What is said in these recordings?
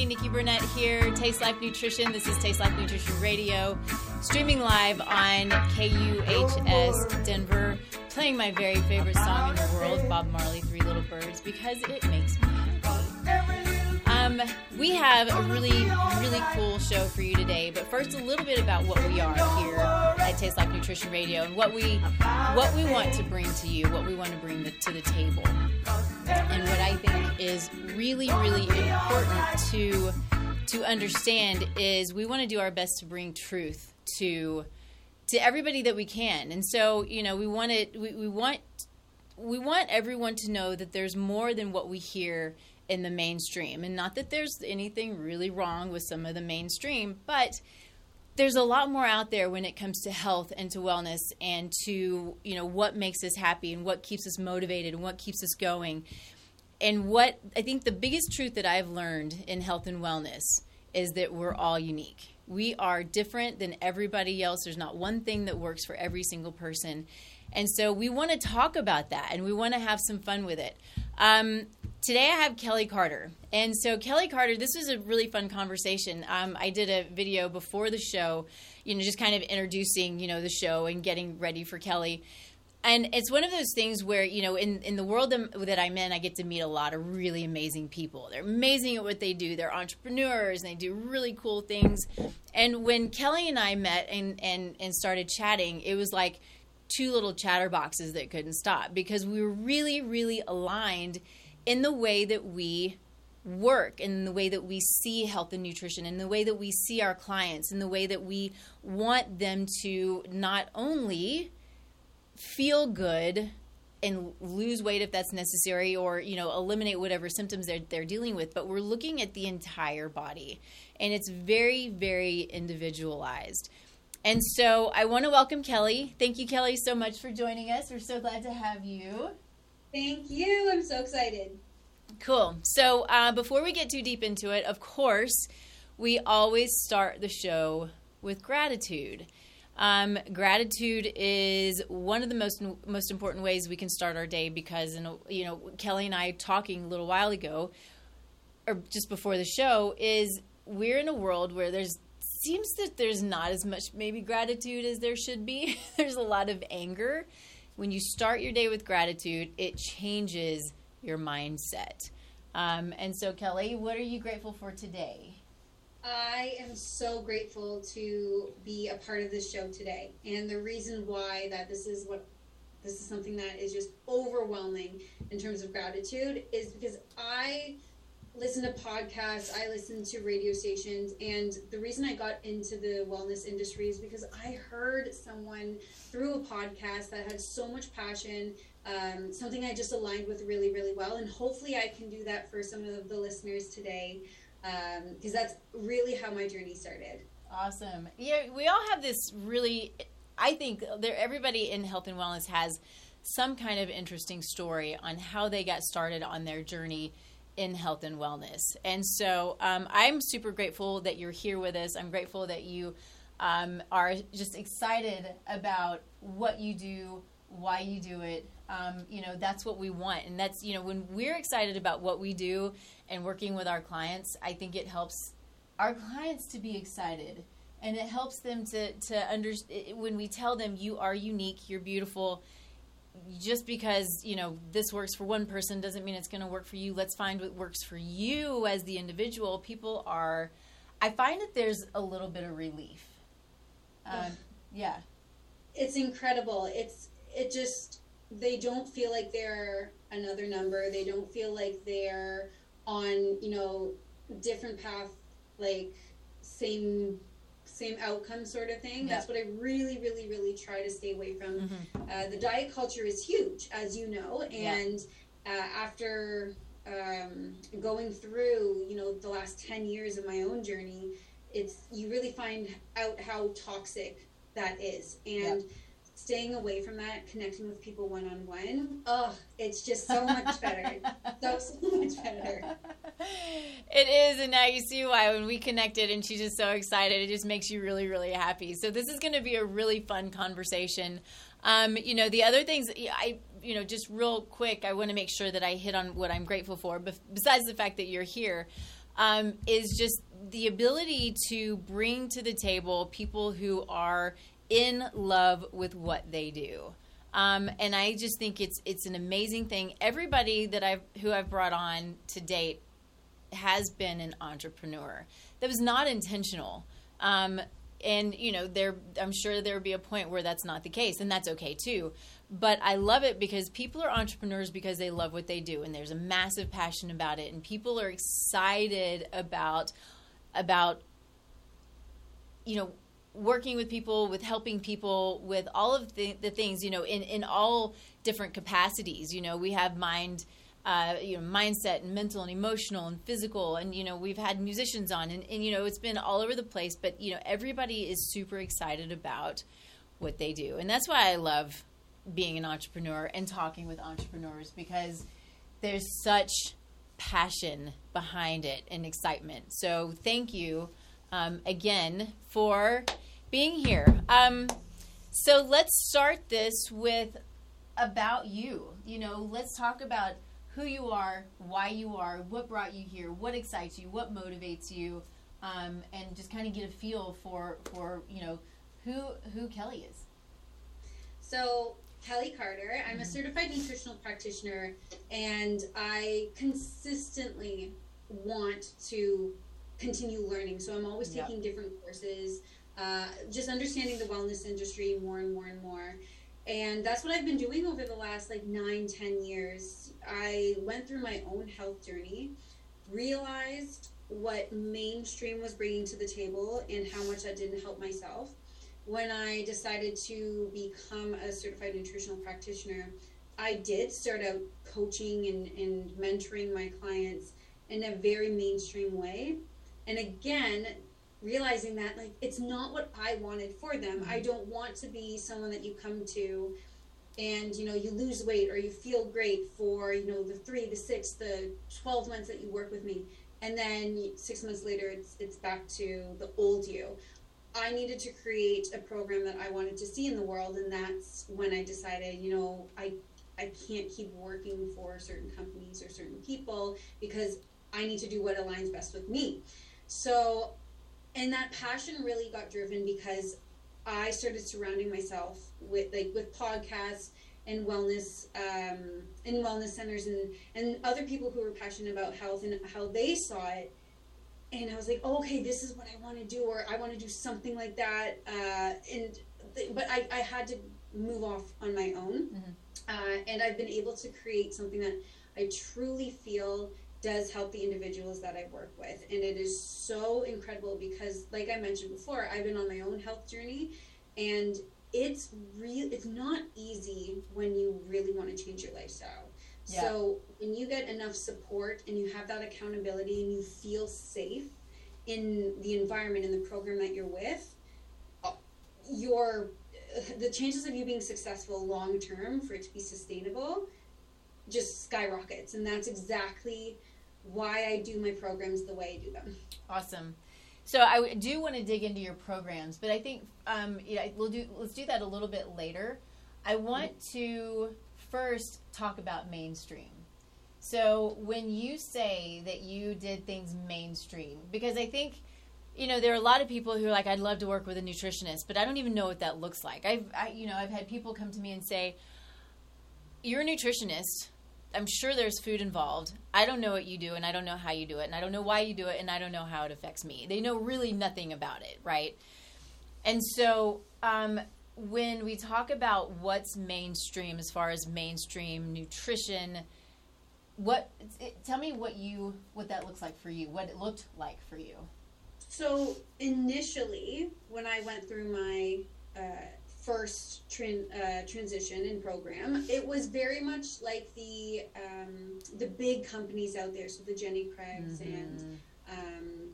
Everybody. Nikki Burnett here. Taste Life Nutrition. This is Taste Life Nutrition Radio, streaming live on KUHS Denver, playing my very favorite song in the world, Bob Marley, Three Little Birds, because it makes me happy. Um, we have a really, really cool show for you today. But first, a little bit about what we are here at Taste Life Nutrition Radio and what we what we want to bring to you, what we want to bring to the table, and what I think is really, really important to to understand is we want to do our best to bring truth to to everybody that we can. And so, you know, we want it we, we want we want everyone to know that there's more than what we hear in the mainstream. And not that there's anything really wrong with some of the mainstream, but there's a lot more out there when it comes to health and to wellness and to, you know, what makes us happy and what keeps us motivated and what keeps us going. And what I think the biggest truth that I've learned in health and wellness is that we're all unique. We are different than everybody else. There's not one thing that works for every single person. And so we want to talk about that and we want to have some fun with it. Um, today I have Kelly Carter. And so, Kelly Carter, this was a really fun conversation. Um, I did a video before the show, you know, just kind of introducing, you know, the show and getting ready for Kelly. And it's one of those things where, you know, in, in the world that I'm in, I get to meet a lot of really amazing people. They're amazing at what they do. They're entrepreneurs and they do really cool things. And when Kelly and I met and, and, and started chatting, it was like two little chatterboxes that couldn't stop because we were really, really aligned in the way that we work in the way that we see health and nutrition in the way that we see our clients in the way that we want them to not only feel good and lose weight if that's necessary or you know eliminate whatever symptoms they're, they're dealing with but we're looking at the entire body and it's very very individualized and so i want to welcome kelly thank you kelly so much for joining us we're so glad to have you Thank you. I'm so excited. Cool. So uh, before we get too deep into it, of course, we always start the show with gratitude. Um, gratitude is one of the most most important ways we can start our day because, you know, Kelly and I talking a little while ago, or just before the show, is we're in a world where there's seems that there's not as much maybe gratitude as there should be. there's a lot of anger when you start your day with gratitude, it changes your mindset. Um, and so, Kelly, what are you grateful for today? I am so grateful to be a part of this show today. And the reason why that this is what this is something that is just overwhelming in terms of gratitude is because I listen to podcasts, I listen to radio stations, and the reason I got into the wellness industry is because I heard someone through a podcast that had so much passion, um, something I just aligned with really, really well, and hopefully I can do that for some of the listeners today, because um, that's really how my journey started. Awesome. Yeah, we all have this really. I think there everybody in health and wellness has some kind of interesting story on how they got started on their journey in health and wellness. And so um, I'm super grateful that you're here with us. I'm grateful that you um, are just excited about what you do, why you do it. Um, you know, that's what we want. And that's, you know, when we're excited about what we do and working with our clients, I think it helps our clients to be excited. And it helps them to, to understand when we tell them you are unique, you're beautiful, just because you know this works for one person doesn't mean it's going to work for you. Let's find what works for you as the individual. People are i find that there's a little bit of relief. Um, yeah. It's incredible. It's it just they don't feel like they're another number they don't feel like they're on you know different path like same same outcome sort of thing. That's what I really, really, really try to stay away from. Mm-hmm. Uh, the diet culture is huge, as you know, and yeah. uh, after um, going through, you know, the last ten years of my own journey, it's you really find out how toxic that is, and. Staying away from that, connecting with people one on one, oh, it's just so much better. so, so much better. It is, and now you see why when we connected and she's just so excited, it just makes you really, really happy. So this is going to be a really fun conversation. Um, you know, the other things I you know, just real quick, I want to make sure that I hit on what I'm grateful for. But besides the fact that you're here, um, is just the ability to bring to the table people who are in love with what they do. Um, and I just think it's it's an amazing thing. Everybody that I've who I've brought on to date has been an entrepreneur. That was not intentional. Um, and you know, there I'm sure there will be a point where that's not the case, and that's okay too. But I love it because people are entrepreneurs because they love what they do, and there's a massive passion about it, and people are excited about about you know working with people, with helping people, with all of the, the things, you know, in, in all different capacities. You know, we have mind, uh, you know, mindset and mental and emotional and physical. And, you know, we've had musicians on and, and, you know, it's been all over the place. But, you know, everybody is super excited about what they do. And that's why I love being an entrepreneur and talking with entrepreneurs because there's such passion behind it and excitement. So thank you um, again for being here. Um, so let's start this with about you. You know, let's talk about who you are, why you are, what brought you here, what excites you, what motivates you, um, and just kind of get a feel for for you know who who Kelly is. So Kelly Carter. I'm a certified nutritional practitioner, and I consistently want to continue learning. So I'm always Yep. taking different courses, uh, just understanding the wellness industry more and more and more. And that's what I've been doing over the last like nine, ten years. I went through my own health journey, realized what mainstream was bringing to the table and how much that didn't help myself. When I decided to become a certified nutritional practitioner, I did start out coaching and, and mentoring my clients in a very mainstream way. And again, realizing that like it's not what I wanted for them. I mm-hmm. don't want to be someone that you come to and you know you lose weight or you feel great for you know the three the six the 12 months that you work with me. And then six months later it's it's back to the old you. I needed to create a program that i wanted to see in the world and that's when i decided you know i i can't keep working for certain companies or certain people because i need to do what aligns best with me so and that passion really got driven because I started surrounding myself with like with podcasts and wellness um, and wellness centers and and other people who were passionate about health and how they saw it. And I was like, oh, okay, this is what I want to do, or I want to do something like that. Uh, and th- but I, I had to move off on my own, Mhm. uh, and I've been able to create something that I truly feel does help the individuals that I work with. And it is so incredible because, like I mentioned before, I've been on my own health journey and it's real it's not easy when you really want to change your lifestyle. Yeah. So when you get enough support and you have that accountability and you feel safe in the environment and the program that you're with, your the chances of you being successful long term for it to be sustainable just skyrockets and that's exactly why I do my programs the way I do them. Awesome. So I do want to dig into your programs, but I think um, yeah, we'll do. Let's do that a little bit later. I want to first talk about mainstream. So when you say that you did things mainstream, because I think you know there are a lot of people who are like, I'd love to work with a nutritionist, but I don't even know what that looks like. I've I, you know I've had people come to me and say, "You're a nutritionist." I'm sure there's food involved. I don't know what you do, and I don't know how you do it, and I don't know why you do it, and I don't know how it affects me. They know really nothing about it, right? And so, um, when we talk about what's mainstream as far as mainstream nutrition, what it, tell me what you what that looks like for you, what it looked like for you. So initially, when I went through my uh, first tran- uh, transition and program, it was very much like the um, the big companies out there, so the Jenny Craig's and um,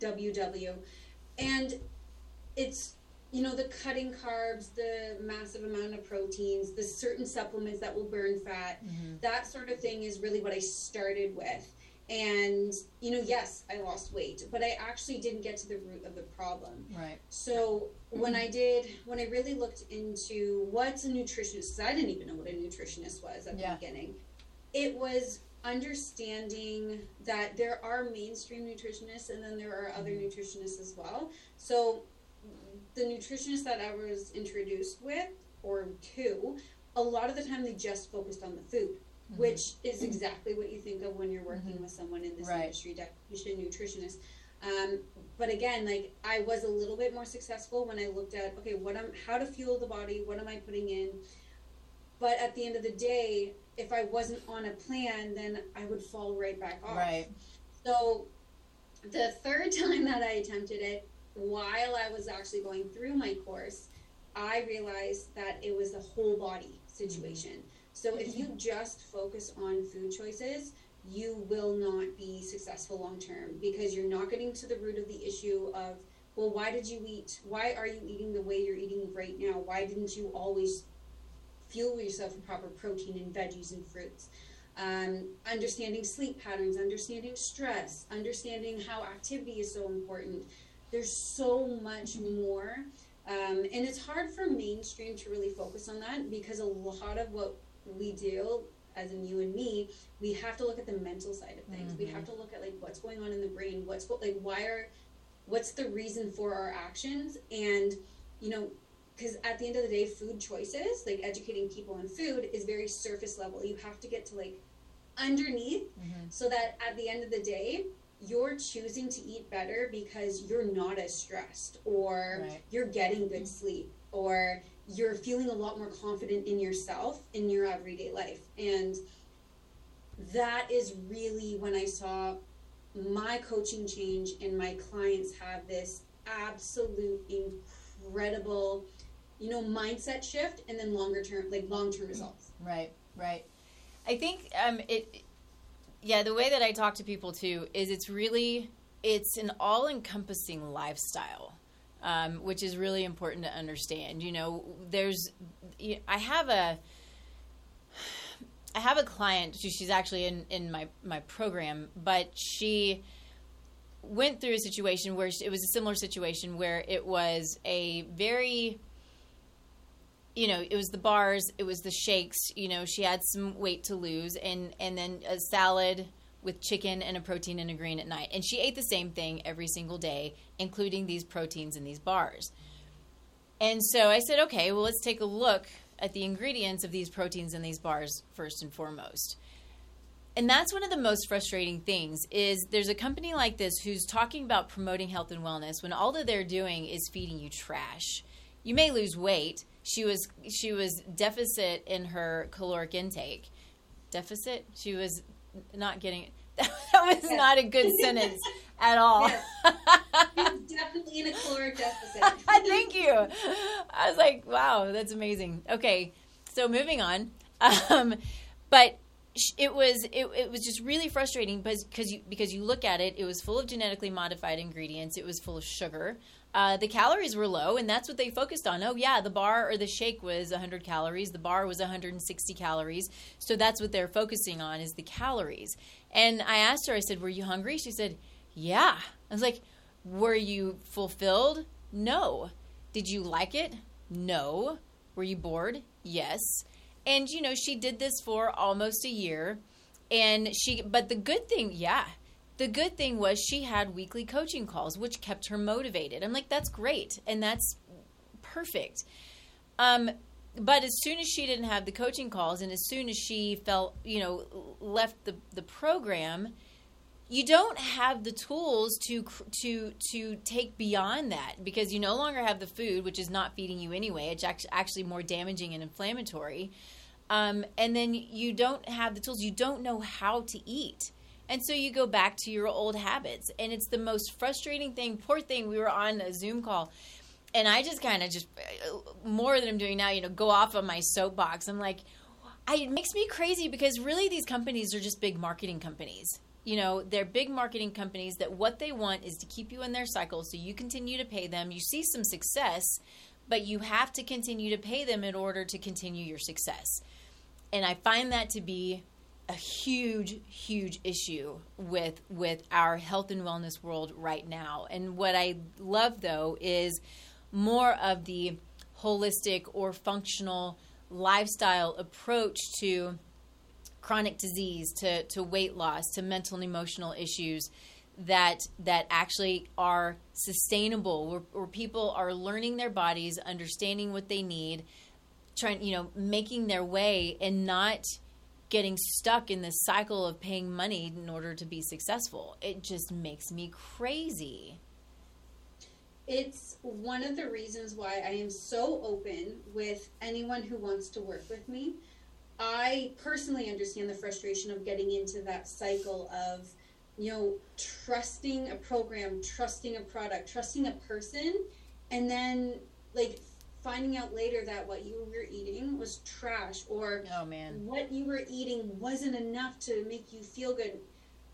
WW, and it's you know the cutting carbs, the massive amount of proteins, the certain supplements that will burn fat, that sort of thing is really what I started with. And you know yes i lost weight but i actually didn't get to the root of the problem Right. so when i did when i really looked into what's a nutritionist because i didn't even know what a nutritionist was at Yeah. the beginning it was understanding that there are mainstream nutritionists and then there are other mm-hmm. nutritionists as well so the nutritionist that i was introduced with or to a lot of the time they just focused on the food Mm-hmm. which is exactly what you think of when you're working mm-hmm. with someone in this Right. industry, dietitian, nutritionist. Um, but again, like I was a little bit more successful when I looked at okay, what I'm, how to fuel the body, what am I putting in. But at the end of the day, if I wasn't on a plan, then I would fall right back off. Right. So the third time that I attempted it, while I was actually going through my course, I realized that it was a whole body mm-hmm. situation. So if you just focus on food choices, you will not be successful long term because you're not getting to the root of the issue of, well, why did you eat? Why are you eating the way you're eating right now? Why didn't you always fuel yourself with proper protein and veggies and fruits? um, understanding sleep patterns, understanding stress, understanding how activity is so important. There's so much more. Um, and it's hard for mainstream to really focus on that because a lot of what we do, as in you and me, we have to look at the mental side of things. We have mm-hmm. to look at like what's going on in the brain, what's go- like why are, what's the reason for our actions, and you know, because at the end of the day, food choices, like educating people on food, is very surface level. You have to get to like underneath mm-hmm. so that at the end of the day, you're choosing to eat better because you're not as stressed or Right. you're getting good mm-hmm. sleep or you're feeling a lot more confident in yourself in your everyday life. And that is really when I saw my coaching change and my clients have this absolute incredible you know mindset shift and then longer term like long term results Right, right. I think um, it. Yeah, the way that I talk to people too is it's really it's an all-encompassing lifestyle, um, which is really important to understand. You know, there's I have a I have a client. She's actually in in my my program, but she went through a situation where it was a similar situation where it was a very you know, it was the bars, it was the shakes. You know, she had some weight to lose, and and then a salad with chicken and a protein and a green at night. And she ate the same thing every single day, including these proteins in these bars. And so I said, okay, well, let's take a look at the ingredients of these proteins in these bars first and foremost. And that's one of the most frustrating things is there's a company like this who's talking about promoting health and wellness when all that they're doing is feeding you trash. You may lose weight. She was she was deficit in her caloric intake. Deficit? She was not getting it. that was Yeah. not a good sentence at all. She's definitely in a caloric deficit Thank you. I was like, wow, that's amazing. Okay, so moving on. Um, but it was it, it was just really frustrating because because you because you look at it, it was full of genetically modified ingredients. It was full of sugar. Uh, the calories were low, and that's what they focused on. Oh yeah, the bar or the shake was 100 calories. The bar was 160 calories. So that's what they're focusing on is the calories. And I asked her, I said, "Were you hungry?" She said, "Yeah." I was like, "Were you fulfilled?" No. Did you like it? No. Were you bored? Yes. And you know, she did this for almost a year. And she but the good thing, yeah. The good thing was she had weekly coaching calls which kept her motivated. I'm like that's great and that's perfect. Um but as soon as she didn't have the coaching calls and as soon as she felt, you know, left the the program, you don't have the tools to to to take beyond that because you no longer have the food, which is not feeding you anyway. It's actually more damaging and inflammatory. Um, and then you don't have the tools. You don't know how to eat. And so you go back to your old habits. And it's the most frustrating thing. Poor thing, we were on a Zoom call. And I just kind of just, uh, more than I'm doing now, you know, go off on my soapbox. I'm like, I, it makes me crazy because really these companies are just big marketing companies. You know, they're big marketing companies that what they want is to keep you in their cycle so you continue to pay them. You see some success, but you have to continue to pay them in order to continue your success. And I find that to be a huge huge issue with with our health and wellness world right now. And what i love though is more of the holistic or functional lifestyle approach to chronic disease to, to weight loss to mental and emotional issues that that actually are sustainable where, where people are learning their bodies understanding what they need trying you know making their way and not getting stuck in this cycle of paying money in order to be successful it just makes me crazy it's one of the reasons why I am so open with anyone who wants to work with me. I personally understand the frustration of getting into that cycle of, you know, trusting a program, trusting a product, trusting a person, and then like finding out later that what you were eating was trash or oh man what you were eating wasn't enough to make you feel good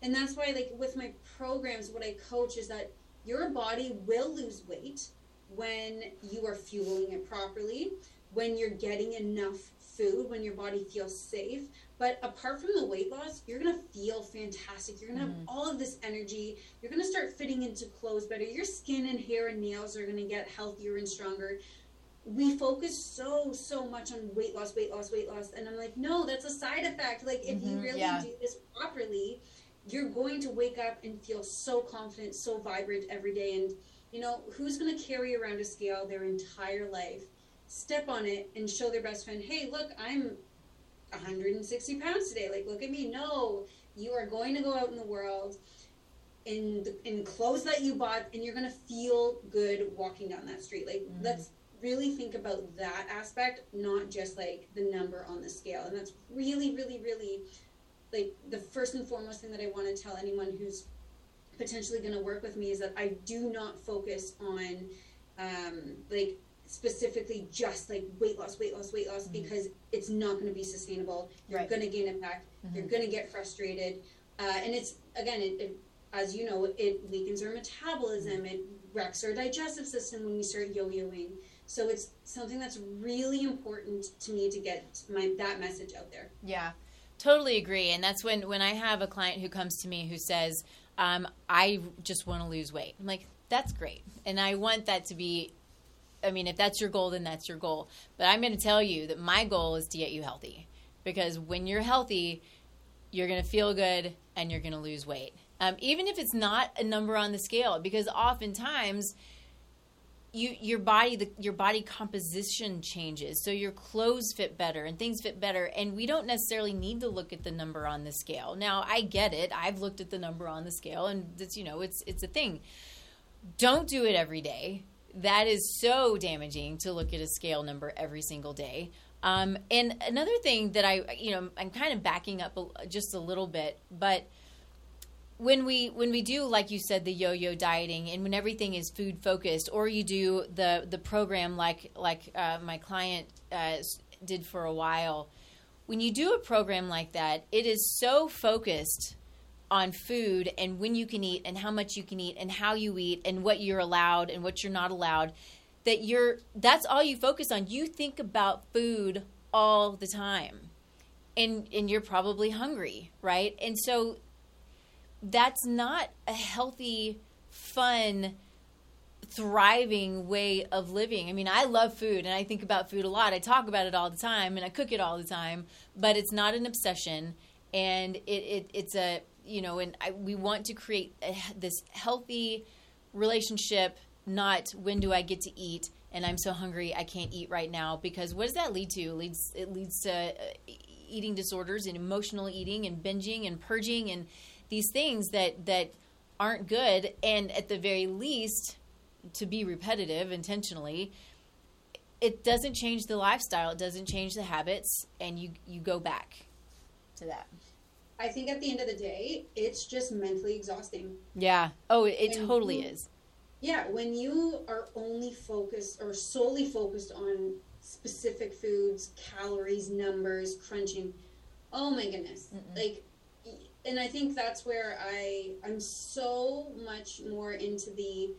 and that's why like with my programs what i coach is that your body will lose weight when you are fueling it properly, when you're getting enough food, when your body feels safe. But apart from the weight loss, you're gonna feel fantastic. You're gonna mm-hmm. have all of this energy. You're gonna start fitting into clothes better. Your skin and hair and nails are gonna get healthier and stronger. We focus so so much on weight loss, weight loss, weight loss, and I'm like, no, that's a side effect. Like if mm-hmm. you really yeah. do this properly, you're going to wake up and feel so confident, so vibrant every day. And, you know, who's going to carry around a scale their entire life, step on it, and show their best friend, hey, look, I'm 160 pounds today. Like, look at me. No, you are going to go out in the world in, in clothes that you bought, and you're going to feel good walking down that street. Like, mm-hmm. let's really think about that aspect, not just like the number on the scale. And that's really, really, really like the first and foremost thing that I want to tell anyone who's potentially going to work with me is that I do not focus on um, like specifically just like weight loss, weight loss, weight loss mm-hmm. because it's not going to be sustainable. You're right. going to gain it back. Mm-hmm. You're going to get frustrated, uh, and it's again, it, it, as you know, it weakens our metabolism. It wrecks our digestive system when we start yo-yoing. So it's something that's really important to me to get my that message out there. Yeah. Totally agree. And that's when, when I have a client who comes to me who says, um, I just want to lose weight. I'm like, that's great. And I want that to be, I mean, if that's your goal, then that's your goal. But I'm going to tell you that my goal is to get you healthy. Because when you're healthy, you're going to feel good and you're going to lose weight. Um, even if it's not a number on the scale, because oftentimes, you your body the, your body composition changes so your clothes fit better and things fit better and we don't necessarily need to look at the number on the scale. Now i get it. I've looked at the number on the scale and it's you know it's it's a thing. Don't do it every day. That is so damaging to look at a scale number every single day. Um, and another thing that i you know i'm kind of backing up just a little bit but when we when we do like you said the yo-yo dieting and when everything is food focused or you do the the program like like uh, my client uh, did for a while when you do a program like that it is so focused on food and when you can eat and how much you can eat and how you eat and what you're allowed and what you're not allowed that you're that's all you focus on. You think about food all the time and and you're probably hungry right? And so that's not a healthy, fun, thriving way of living. I mean, I love food and I think about food a lot. I talk about it all the time and I cook it all the time, but it's not an obsession and it, it it's a, you know, and I, we want to create a, this healthy relationship, not when do I get to eat and I'm so hungry I can't eat right now because what does that lead to? It leads it leads to uh, eating disorders and emotional eating and binging and purging and these things that that aren't good and at the very least to be repetitive intentionally it doesn't change the lifestyle it doesn't change the habits and you you go back to that. I think at the end of the day it's just mentally exhausting. Yeah. Oh it, it totally you, is. Yeah when you are only focused or solely focused on specific foods calories numbers crunching oh my goodness. Mm-mm. like and I think that's where I I'm so much more into the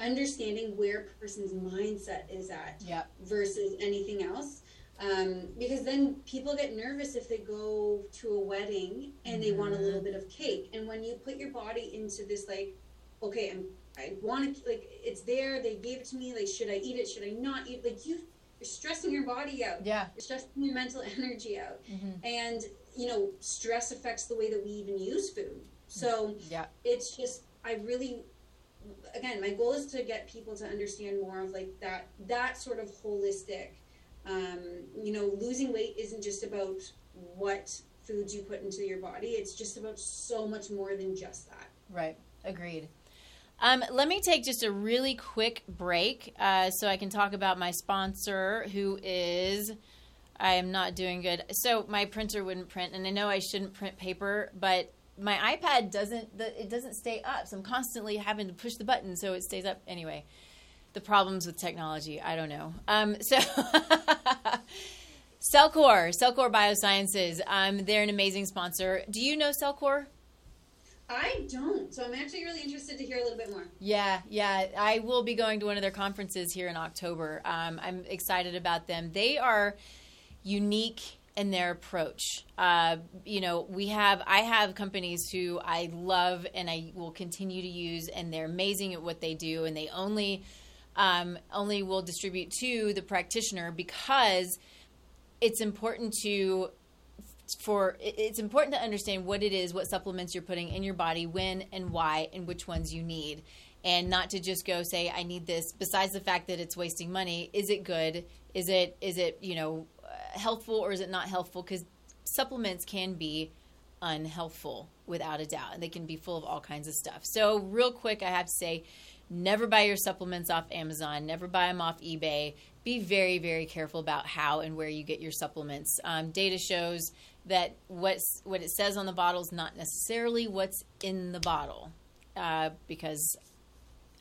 understanding where a person's mindset is at yep. versus anything else. Um, because then people get nervous if they go to a wedding and they want a little Mm-hmm. bit of cake. And when you put your body into this, like, okay, I'm, I want to, like, it's there, they gave it to me, like, should I eat it? Should I not eat? Like, you, you're stressing your body out. Yeah. You're stressing your mental energy out. Mhm. And, you know, stress affects the way that we even use food. So Yeah. it's just, I really, again, my goal is to get people to understand more of like that, that sort of holistic, um, you know, losing weight isn't just about what foods you put into your body. It's just about so much more than just that. Right. Agreed. Um, let me take just a really quick break uh, so I can talk about my sponsor, who is. I am not doing good. So my printer wouldn't print, and I know I shouldn't print paper, but my iPad doesn't. The, it doesn't stay up, so I'm constantly having to push the button so it stays up. Anyway, the problems with technology. I don't know. Um, so. Cellcore, Cellcore Biosciences. Um, they're an amazing sponsor. Do you know Cellcore? I don't. So I'm actually really interested to hear a little bit more. Yeah, yeah. I will be going to one of their conferences here in October. Um, I'm excited about them. They are unique in their approach. Uh, you know, we have I have companies who I love and I will continue to use, and they're amazing at what they do, and they only um, only will distribute to the practitioner because it's important to for it's important to understand what it is, what supplements you're putting in your body, when and why, and which ones you need, and not to just go say I need this. Besides the fact that it's wasting money, is it good? Is it is it you know healthful or is it not helpful? Because supplements can be unhelpful without a doubt, and they can be full of all kinds of stuff. So real quick, I have to say. Never buy your supplements off Amazon. Never buy them off eBay. Be very, very careful about how and where you get your supplements. Um, data shows that what's what it says on the bottle is not necessarily what's in the bottle, uh, because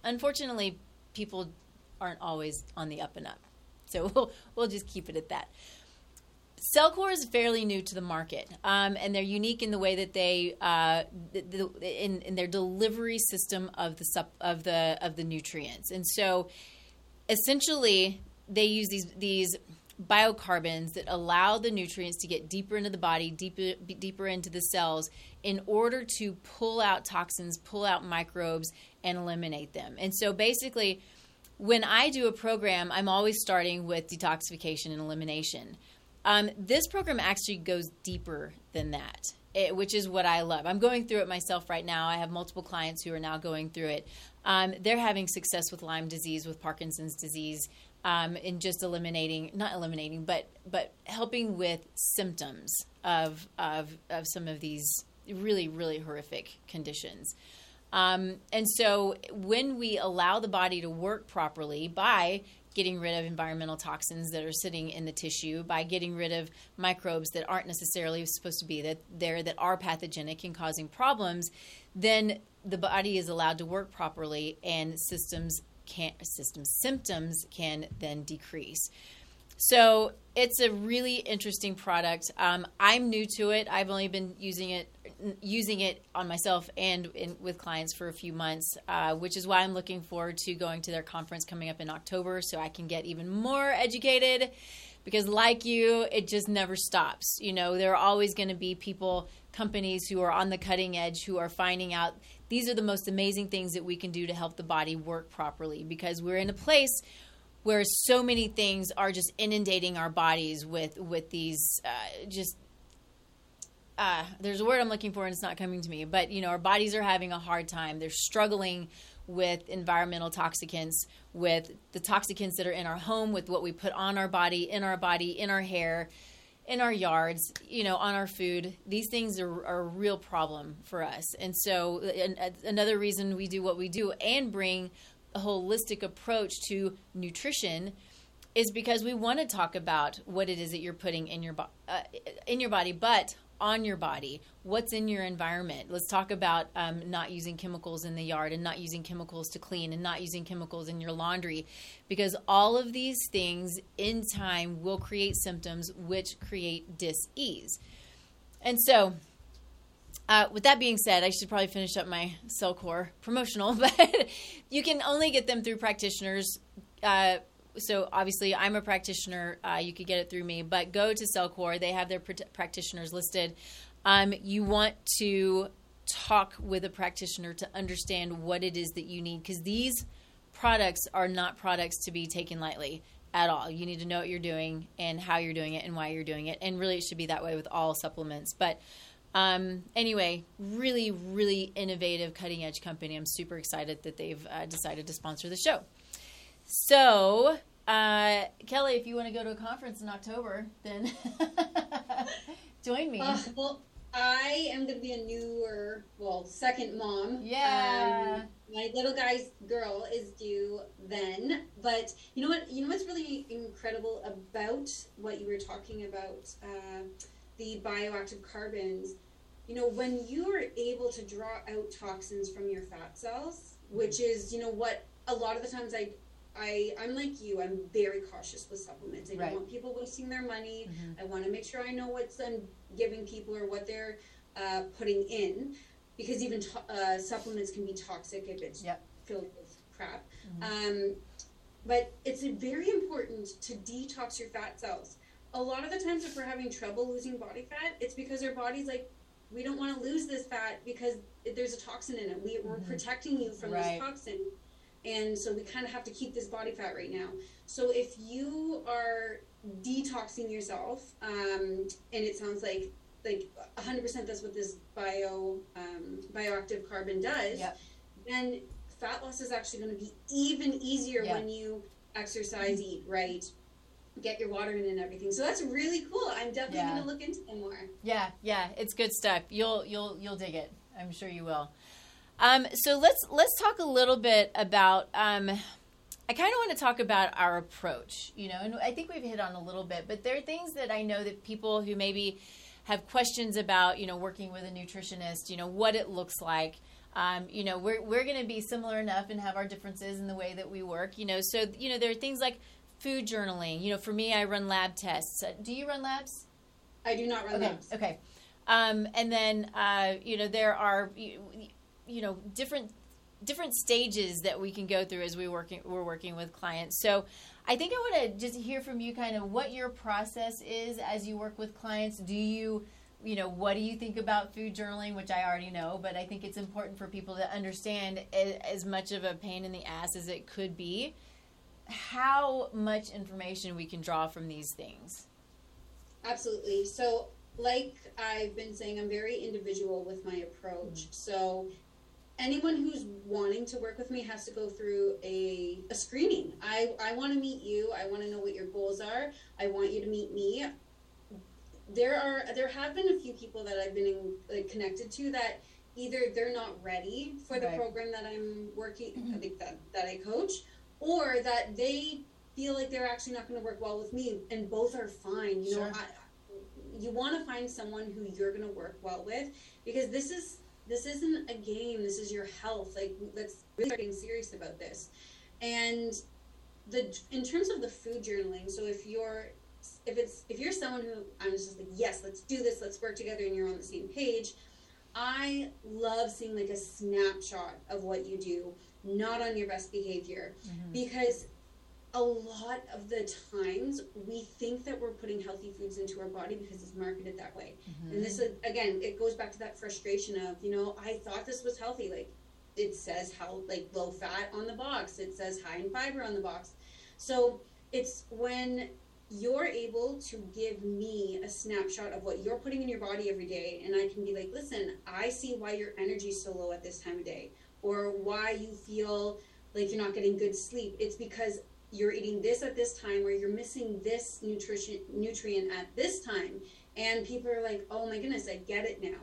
unfortunately, people aren't always on the up and up. So we'll we'll just keep it at that. Cellcore is fairly new to the market, um, and they're unique in the way that they uh, the, the, in, in their delivery system of the sup, of the of the nutrients. And so, essentially, they use these these biocarbons that allow the nutrients to get deeper into the body, deeper deeper into the cells, in order to pull out toxins, pull out microbes, and eliminate them. And so, basically, when I do a program, I'm always starting with detoxification and elimination. Um, this program actually goes deeper than that, it, which is what I love. I'm going through it myself right now. I have multiple clients who are now going through it. Um, they're having success with Lyme disease, with Parkinson's disease, um, in just eliminating, not eliminating, but but helping with symptoms of of of some of these really really horrific conditions. Um, and so when we allow the body to work properly by getting rid of environmental toxins that are sitting in the tissue, by getting rid of microbes that aren't necessarily supposed to be that there that are pathogenic and causing problems, then the body is allowed to work properly and systems can systems symptoms can then decrease. So it's a really interesting product. Um, I'm new to it. I've only been using it using it on myself and in, with clients for a few months, uh, which is why I'm looking forward to going to their conference coming up in October, so I can get even more educated. Because, like you, it just never stops. You know, there are always going to be people, companies who are on the cutting edge, who are finding out these are the most amazing things that we can do to help the body work properly. Because we're in a place where so many things are just inundating our bodies with with these uh, just uh, there's a word I'm looking for and it's not coming to me, but you know our bodies are having a hard time. They're struggling with environmental toxicants, with the toxicants that are in our home, with what we put on our body, in our body, in our hair, in our yards, you know, on our food. These things are, are a real problem for us, and so and, and another reason we do what we do and bring a holistic approach to nutrition is because we want to talk about what it is that you're putting in your bo- uh, in your body, but on your body, what's in your environment. Let's talk about um, not using chemicals in the yard and not using chemicals to clean and not using chemicals in your laundry, because all of these things in time will create symptoms which create dis-ease. And so, uh, with that being said, I should probably finish up my Cellcore promotional, but you can only get them through practitioners. Uh, so obviously I'm a practitioner. Uh, you could get it through me, but go to Cellcore. They have their pr- practitioners listed. Um, you want to talk with a practitioner to understand what it is that you need because these products are not products to be taken lightly at all. You need to know what you're doing and how you're doing it and why you're doing it. And really, it should be that way with all supplements. But um, anyway, really, really innovative, cutting edge company. I'm super excited that they've uh, decided to sponsor the show. So, uh, Kelly, if you want to go to a conference in October, then join me. Uh, well, I am going to be a newer, well, second mom. Yeah. Um, my little guy's girl is due then, but you know what? You know what's really incredible about what you were talking about, uh, the bioactive carbons. You know, when you are able to draw out toxins from your fat cells, which is, you know, what a lot of the times I I, I'm like you. I'm very cautious with supplements. I don't want people wasting their money. Mhm. I want to make sure I know what's I'm giving people or what they're uh, putting in, because even to- uh, supplements can be toxic if it's Yep. filled with crap. Mhm. Um, but it's very important to detox your fat cells. A lot of the times, if we're having trouble losing body fat, it's because our body's like, we don't want to lose this fat because there's a toxin in it. We, We're Mhm. protecting you from Right. this toxin. And so we kind of have to keep this body fat right now. So if you are detoxing yourself, um, and it sounds like like 100% that's what this bio um, bioactive carbon does, Yep. then fat loss is actually going to be even easier Yeah. when you exercise, eat right, get your water in and everything. So that's really cool. I'm definitely Yeah. going to look into them more. Yeah, yeah, it's good stuff. You'll you'll you'll dig it. I'm sure you will. Um, so let's let's talk a little bit about. Um, I kind of want to talk about our approach, you know, and I think we've hit on a little bit, but there are things that I know that people who maybe have questions about, you know, working with a nutritionist, you know, what it looks like. Um, you know, we're we're going to be similar enough and have our differences in the way that we work, you know. So you know, there are things like food journaling. You know, for me, I run lab tests. Uh, Do you run labs? I do not run Okay. labs. Okay. Um, and then uh, you know there are you, know different different stages that we can go through as we working we're working with clients. So I think I want to just hear from you kind of what your process is as you work with clients. Do you you know what do you think about food journaling which i already know but i think it's important for people to understand as much of a pain in the ass as it could be how much information we can draw from these things Absolutely. So, like I've been saying, I'm very individual with my approach. Mm-hmm. So, anyone who's wanting to work with me has to go through a, a screening. I, I want to meet you. I want to know what your goals are. I want you to meet me. There are there have been a few people that I've been in, like connected to that either they're not ready for the Right. program that I'm working mm-hmm. I think that that I coach or that they feel like they're actually not going to work well with me and both are fine you know I, you want to find someone who you're going to work well with because this is this isn't a game this is your health like let's really start getting serious about this. And the in terms of the food journaling so if you're if it's if you're someone who i'm just like yes let's do this let's work together and you're on the same page i love seeing like a snapshot of what you do not on your best behavior. Mm-hmm. Because a lot of the times we think that we're putting healthy foods into our body because it's marketed that way. Mm-hmm. And this is again it goes back to that frustration of you know i thought this was healthy. Like it says how like low fat on the box. It says high in fiber on the box. So it's when you're able to give me a snapshot of what you're putting in your body every day and i can be like listen i see why your energy's so low at this time of day or why you feel like you're not getting good sleep. It's because you're eating this at this time or you're missing this nutrition nutrient at this time. And people are like oh my goodness i get it now.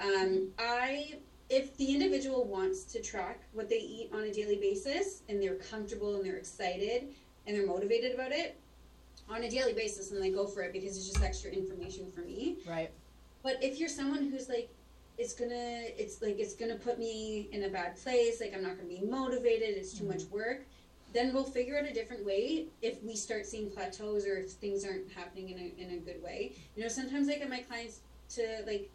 Um, i if the individual wants to track what they eat on a daily basis and they're comfortable and they're excited and they're motivated about it on a daily basis and they go for it because it's just extra information for me. Right. But if you're someone who's like it's gonna it's like it's gonna put me in a bad place like i'm not gonna be motivated it's too much work then we'll figure out a different way if we start seeing plateaus or if things aren't happening in a, in a good way you know sometimes i get my clients to like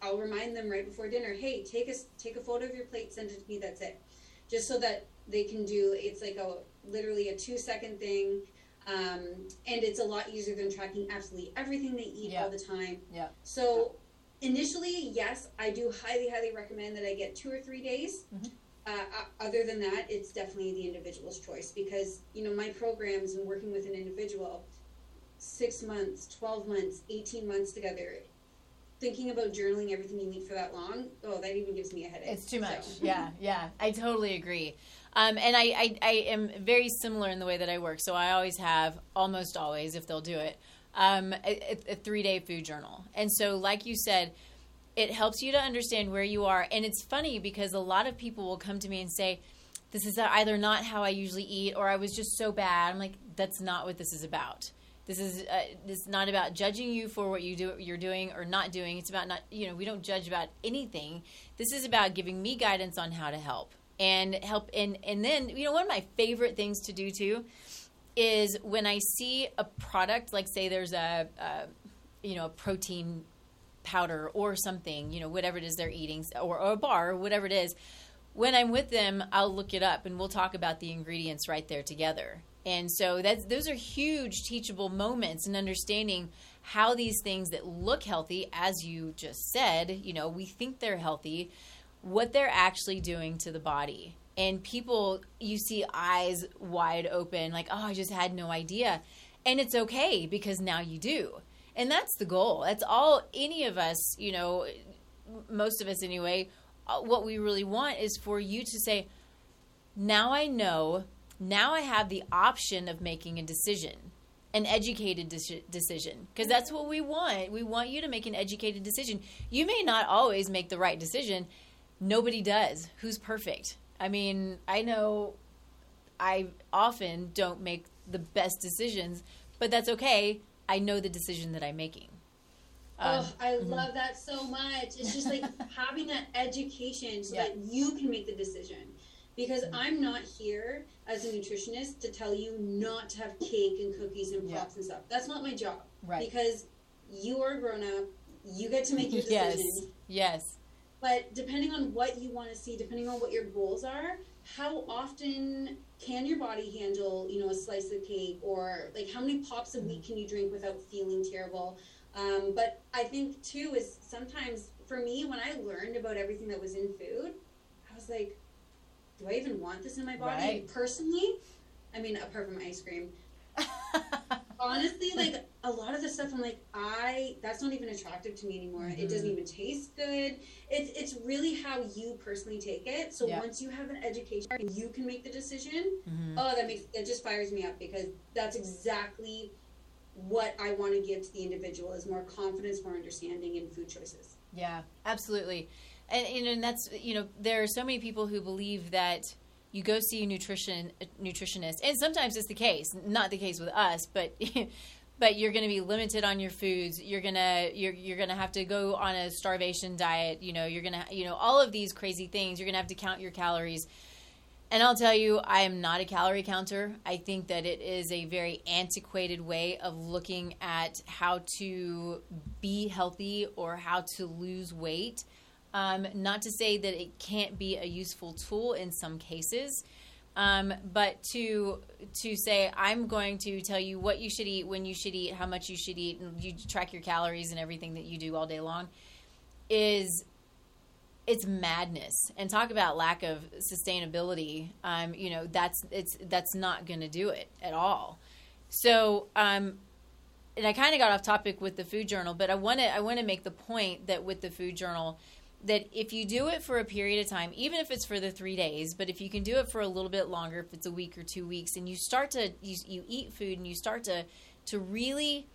I'll remind them right before dinner hey take a take a photo of your plate send it to me that's it just so that they can do it's like a literally a two second thing um, and it's a lot easier than tracking absolutely everything they eat Yeah. all the time Yeah. so initially yes i do highly highly recommend that i get two or three days Mhm. Uh, uh, other than that it's definitely the individual's choice because you know my programs and working with an individual six months 12 months 18 months together thinking about journaling everything you eat for that long oh that even gives me a headache It's too much. So- Yeah, yeah. I totally agree. Um, and I, I, I am very similar in the way that I work. So I always have, almost always, if they'll do it, um, a, a three day food journal. And so, like you said, it helps you to understand where you are. And it's funny because a lot of people will come to me and say, this is either not how I usually eat or I was just so bad. I'm like, that's not what this is about. This is uh, this is not about judging you for what you do you're doing or not doing. It's about not you know we don't judge about anything. This is about giving me guidance on how to help and help and and then you know one of my favorite things to do too is when I see a product like say there's a, a you know a protein powder or something you know whatever it is they're eating or, or a bar or whatever it is when I'm with them, I'll look it up and we'll talk about the ingredients right there together. And so that's those are huge teachable moments and understanding how these things that look healthy, as you just said, you know, we think they're healthy, what they're actually doing to the body. And people, you see eyes wide open, like, oh, I just had no idea. And it's okay because now you do. And that's the goal. That's all any of us, you know, most of us anyway, uh, what we really want is for you to say, now I know, now I have the option of making a decision, an educated deci- decision, because that's what we want. We want you to make an educated decision. You may not always make the right decision. Nobody does. Who's perfect? I mean, I know I often don't make the best decisions, but that's okay. I know the decision that I'm making. Um, oh, I love that so much. It's just like having that education so Yeah. that you can make the decision. Because I'm not here as a nutritionist to tell you not to have cake and cookies and Yeah. pops and stuff. That's not my job. Right. Because you are a grown up, you get to make your decision. yes, yes, But depending on what you want to see, depending on what your goals are, how often can your body handle, you know, a slice of cake or like how many pops a week can you drink without feeling terrible? Um, but I think too is sometimes for me when I learned about everything that was in food, I was like, do I even want this in my body Right. personally? I mean, apart from ice cream, honestly, like a lot of the stuff, I'm like, I that's not even attractive to me anymore. It doesn't even taste good. It's it's really how you personally take it. So Yeah. once you have an education, and you can make the decision. Mhm. Oh, that makes it just fires me up because that's exactly what I want to give to the individual is more confidence, more understanding in food choices. Yeah, absolutely. And and that's you know, there are so many people who believe that you go see a nutrition a nutritionist, and sometimes it's the case. Not the case with us, but but you're going to be limited on your foods. You're gonna you're you're gonna have to go on a starvation diet. You know, you're gonna you know all of these crazy things. You're gonna have to count your calories. And I'll tell you, I am not a calorie counter. I think that it is a very antiquated way of looking at how to be healthy or how to lose weight. Um, not to say that it can't be a useful tool in some cases, um, but to to say I'm going to tell you what you should eat, when you should eat, how much you should eat, and you track your calories and everything that you do all day long is it's madness. And talk about lack of sustainability. Um, you know that's it's that's not going to do it at all. So um, and i kind of got off topic with the food journal but i want to i want to make the point that with the food journal that if you do it for a period of time even if it's for the three days but if you can do it for a little bit longer if it's a week or two weeks and you start to you, you eat food and you start to to really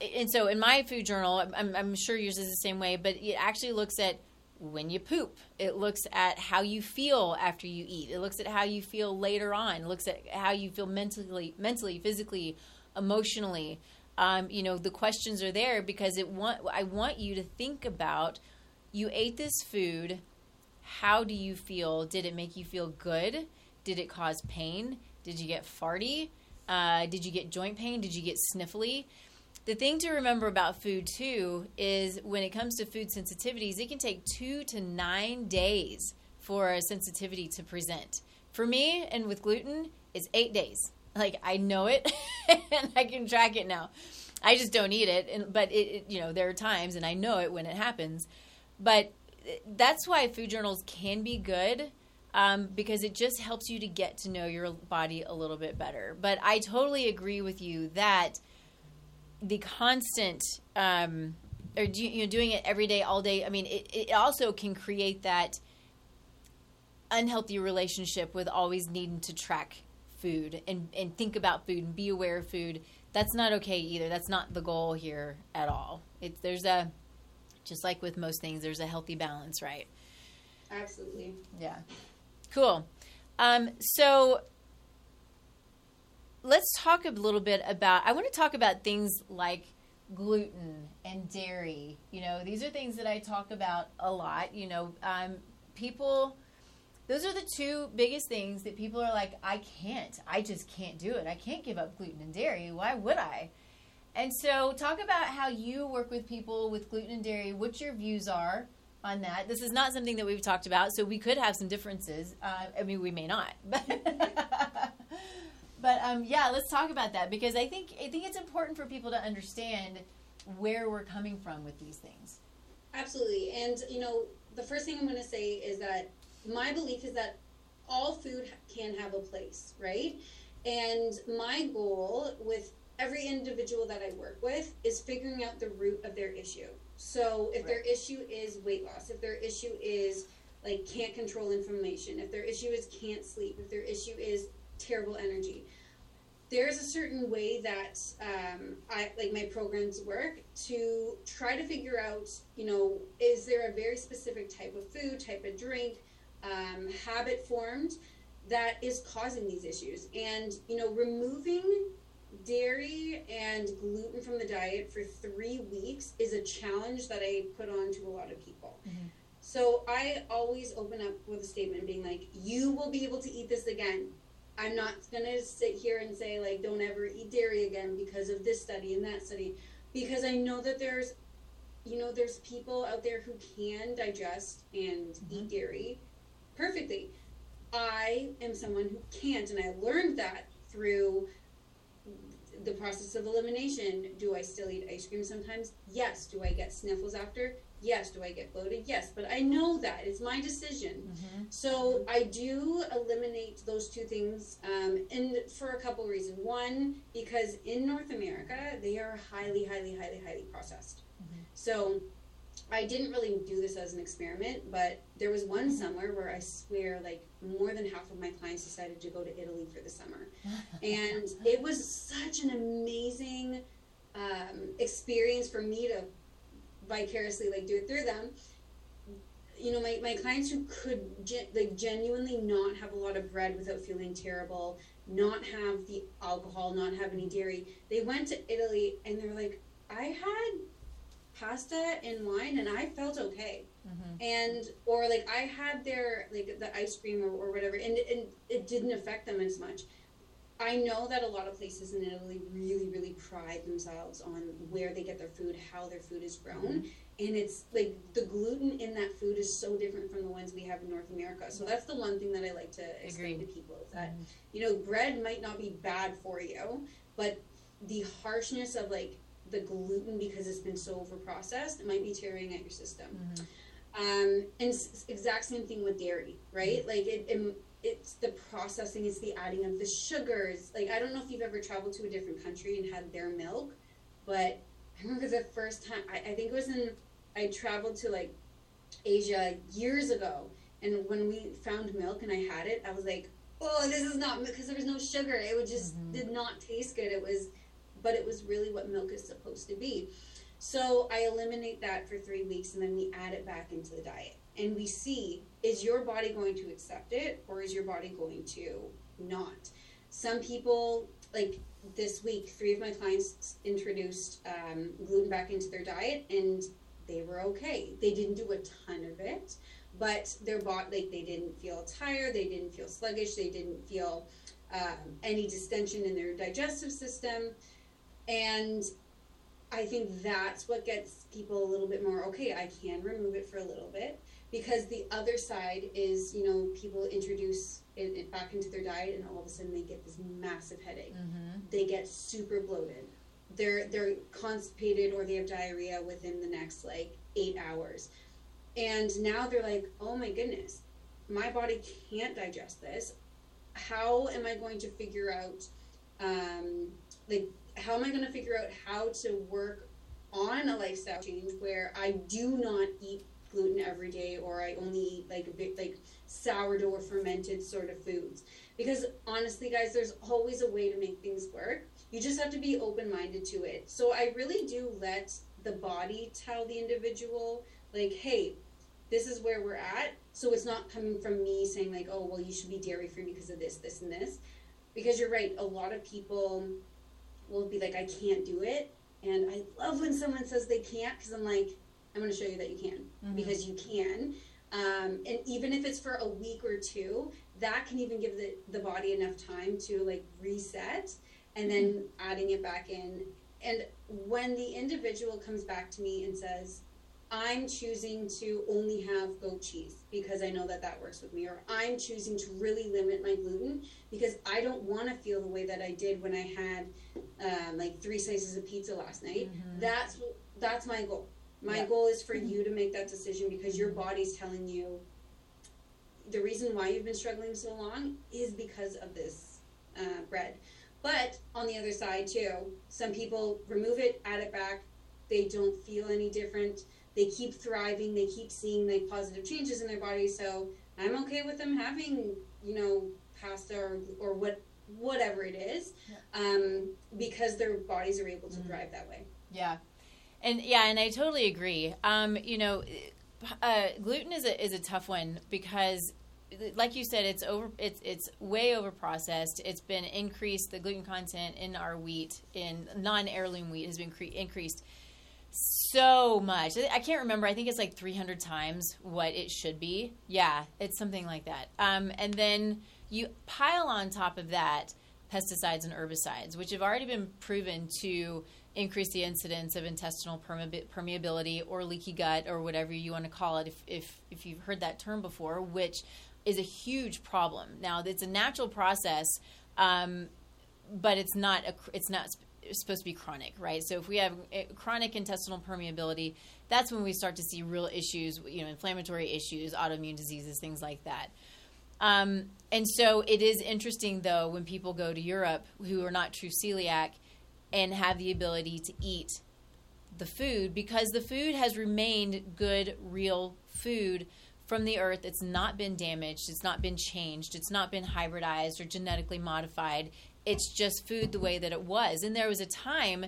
and so in my food journal I'm, I'm sure yours is the same way but it actually looks at when you poop. It looks at how you feel after you eat. It looks at how you feel later on. It looks at how you feel mentally mentally physically emotionally. Um, you know the questions are there because it want i want you to think about you ate this food how do you feel did it make you feel good did it cause pain did you get farty uh, did you get joint pain did you get sniffly the thing to remember about food too is when it comes to food sensitivities, it can take two to nine days for a sensitivity to present For me, and with gluten, it's eight days. Like I know it, and I can track it now. I just don't eat it, and but it, it, you know there are times, and I know it when it happens. But that's why food journals can be good um, because it just helps you to get to know your body a little bit better. But I totally agree with you that the constant um, or do, you know doing it every day, all day. I mean, it, it also can create that unhealthy relationship with always needing to track food and, and think about food and be aware of food. That's not okay either. That's not the goal here at all. It's there's a just like with most things, there's a healthy balance, right? Absolutely. Yeah. Cool. Um, so let's talk a little bit about. I want to talk about things like gluten and dairy. You know, these are things that I talk about a lot. You know, um, people. Those are the two biggest things that people are like, I can't. I just can't do it. I can't give up gluten and dairy. Why would I? And so, talk about how you work with people with gluten and dairy, what your views are on that. This is not something that we've talked about, so we could have some differences. Uh, I mean, we may not, but but um, yeah, let's talk about that because I think I think it's important for people to understand where we're coming from with these things. Absolutely, and you know, the first thing I'm going to say is that my belief is that all food can have a place, right? And my goal with every individual that I work with is figuring out the root of their issue. So if right. their issue is weight loss, if their issue is like can't control inflammation, if their issue is can't sleep, if their issue is terrible energy, there's a certain way that um, I like my programs work to try to figure out, you know, is there a very specific type of food, type of drink, um, habit formed that is causing these issues, and you know, removing dairy and gluten from the diet for three weeks is a challenge that I put on to a lot of people. Mm-hmm. So I always open up with a statement being like, you will be able to eat this again. I'm not going to sit here and say, like, don't ever eat dairy again because of this study and that study. Because I know that there's, you know, there's people out there who can digest and mm-hmm. eat dairy perfectly. I am someone who can't, and I learned that through the process of elimination. Do I still eat ice cream sometimes? Yes. Do I get sniffles after? Yes. Do I get bloated? Yes. But I know that it's my decision. Mm-hmm. So I do eliminate those two things, um, and for a couple reasons. One, because in North America they are highly, highly, highly, highly processed. Mm-hmm. So I didn't really do this as an experiment, but there was one summer where I swear, like more than half of my clients decided to go to Italy for the summer, and it was such an amazing um, experience for me to vicariously like do it through them. You know, my, my clients who could ge- like genuinely not have a lot of bread without feeling terrible, not have the alcohol, not have any dairy. They went to Italy and they're like, I had pasta and wine and I felt okay. Mm-hmm. And or like I had their like the ice cream or, or whatever and, and it didn't affect them as much. I know that a lot of places in Italy really, really pride themselves on where they get their food, how their food is grown. Mm-hmm. And it's like the gluten in that food is so different from the ones we have in North America. So that's the one thing that I like to explain Agreed. to people is that, mm-hmm. you know, bread might not be bad for you, but the harshness of like the gluten because it's been so over processed, it might be tearing at your system. Mm-hmm. Um, and exact same thing with dairy, right? Like it, it, it's the processing, it's the adding of the sugars. Like I don't know if you've ever traveled to a different country and had their milk, but I remember the first time I, I think it was in I traveled to like Asia years ago, and when we found milk and I had it, I was like, oh, this is not because there was no sugar. It would just mm-hmm. did not taste good. It was but it was really what milk is supposed to be. So I eliminate that for three weeks and then we add it back into the diet. And we see is your body going to accept it or is your body going to not? Some people, like this week, three of my clients introduced um, gluten back into their diet and they were okay. They didn't do a ton of it, but their body, like they didn't feel tired, they didn't feel sluggish, they didn't feel um, any distension in their digestive system. And I think that's what gets people a little bit more okay, I can remove it for a little bit. because the other side is you know people introduce it, it back into their diet and all of a sudden they get this massive headache Mm-hmm. they get super bloated they're they're constipated or they have diarrhea within the next like eight hours and now they're like oh my goodness my body can't digest this how am i going to figure out um, like how am i going to figure out how to work on a lifestyle change where i do not eat gluten every day or i only eat like a bit like sourdough or fermented sort of foods? Because honestly guys there's always a way to make things work. You just have to be open-minded to it. So i really do let the body tell the individual like hey this is where we're at. So it's not coming from me saying like oh well you should be dairy free because of this this and this. Because you're right a lot of people will be like i can't do it. And i love when someone says they can't because i'm like i'm going to show you that you can Mhm. because you can. Um, and even if it's for a week or two that can even give the, the body enough time to like reset and then adding it back in. And when the individual comes back to me and says i'm choosing to only have goat cheese because i know that that works with me or i'm choosing to really limit my gluten because i don't want to feel the way that i did when i had um, like three slices of pizza last night Mhm. that's that's my goal my Yeah. goal is for you to make that decision because your body's telling you the reason why you've been struggling so long is because of this uh, bread. But on the other side, too, some people remove it, add it back. They don't feel any different. They keep thriving. They keep seeing like positive changes in their body. So I'm okay with them having, you know, pasta or, or what whatever it is, um, because their bodies are able to Mhm. thrive that way. Yeah, and yeah, and I totally agree. Um, you know, uh, gluten is a is a tough one because, like you said, it's over. It's it's way over processed. It's been increased. The gluten content in our wheat, in non heirloom wheat, has been cre- increased so much. I can't remember. I think it's like 300 times what it should be. Yeah, it's something like that. Um, and then you pile on top of that pesticides and herbicides, which have already been proven to increase the incidence of intestinal permeab- permeability or leaky gut or whatever you want to call it, if, if, if you've heard that term before, which is a huge problem. Now, it's a natural process, um, but it's not a, it's not supposed to be chronic, right? So if we have uh, chronic intestinal permeability, that's when we start to see real issues, you know, inflammatory issues, autoimmune diseases, things like that. Um, and so it is interesting, though, when people go to Europe who are not true celiac and have the ability to eat the food because the food has remained good, real food from the earth. It's not been damaged, it's not been changed, it's not been hybridized or genetically modified. It's just food the way that it was. And there was a time,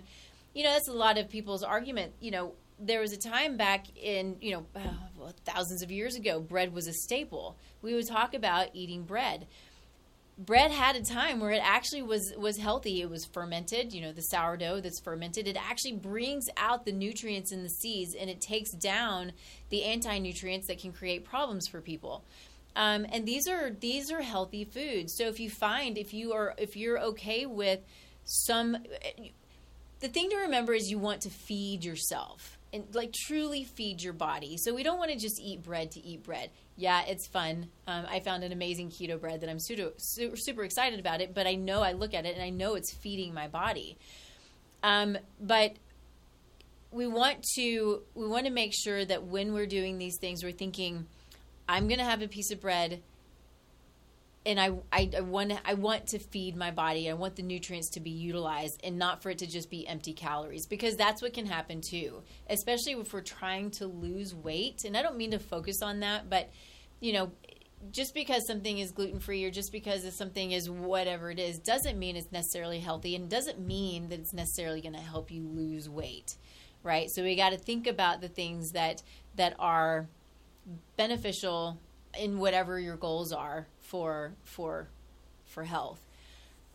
you know, that's a lot of people's argument, you know, there was a time back in you know uh, thousands of years ago bread was a staple. We would talk about eating bread. Bread had a time where it actually was was healthy. It was fermented you know the sourdough that's fermented. It actually brings out the nutrients in the seeds and it takes down the anti-nutrients that can create problems for people um, and these are these are healthy foods so if you find if you are if you're okay with some the thing to remember is you want to feed yourself and like truly feed your body. So we don't want to just eat bread to eat bread. Yeah, it's fun. Um, I found an amazing keto bread that I'm super, super super excited about it. But I know I look at it and I know it's feeding my body. Um, but we want to we want to make sure that when we're doing these things, we're thinking, I'm to have a piece of bread and I, I, I want I want to feed my body. I want the nutrients to be utilized and not for it to just be empty calories because that's what can happen too. Especially if we're trying to lose weight. And I don't mean to focus on that, but you know, just because something is gluten free or just because something is whatever it is doesn't mean it's necessarily healthy and doesn't mean that it's necessarily going to help you lose weight. Right? So we got to think about the things that that are beneficial in whatever your goals are for for for health.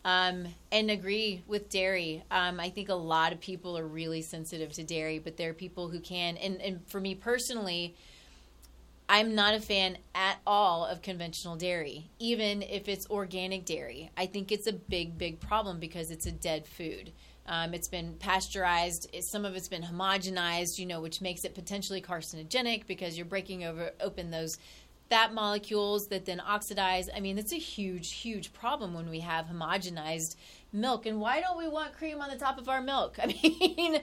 Um, and agree with dairy. Um, I think a lot of people are really sensitive to dairy, but there are people who can. And, and for me personally, I'm not a fan at all of conventional dairy, even if it's organic dairy. I think it's a big, big problem because it's a dead food. Um, it's been pasteurized. Some of it's been homogenized, you know, which makes it potentially carcinogenic because you're breaking over open those fat molecules that then oxidize. I mean, it's a huge, huge problem when we have homogenized milk. And why don't we want cream on the top of our milk? I mean,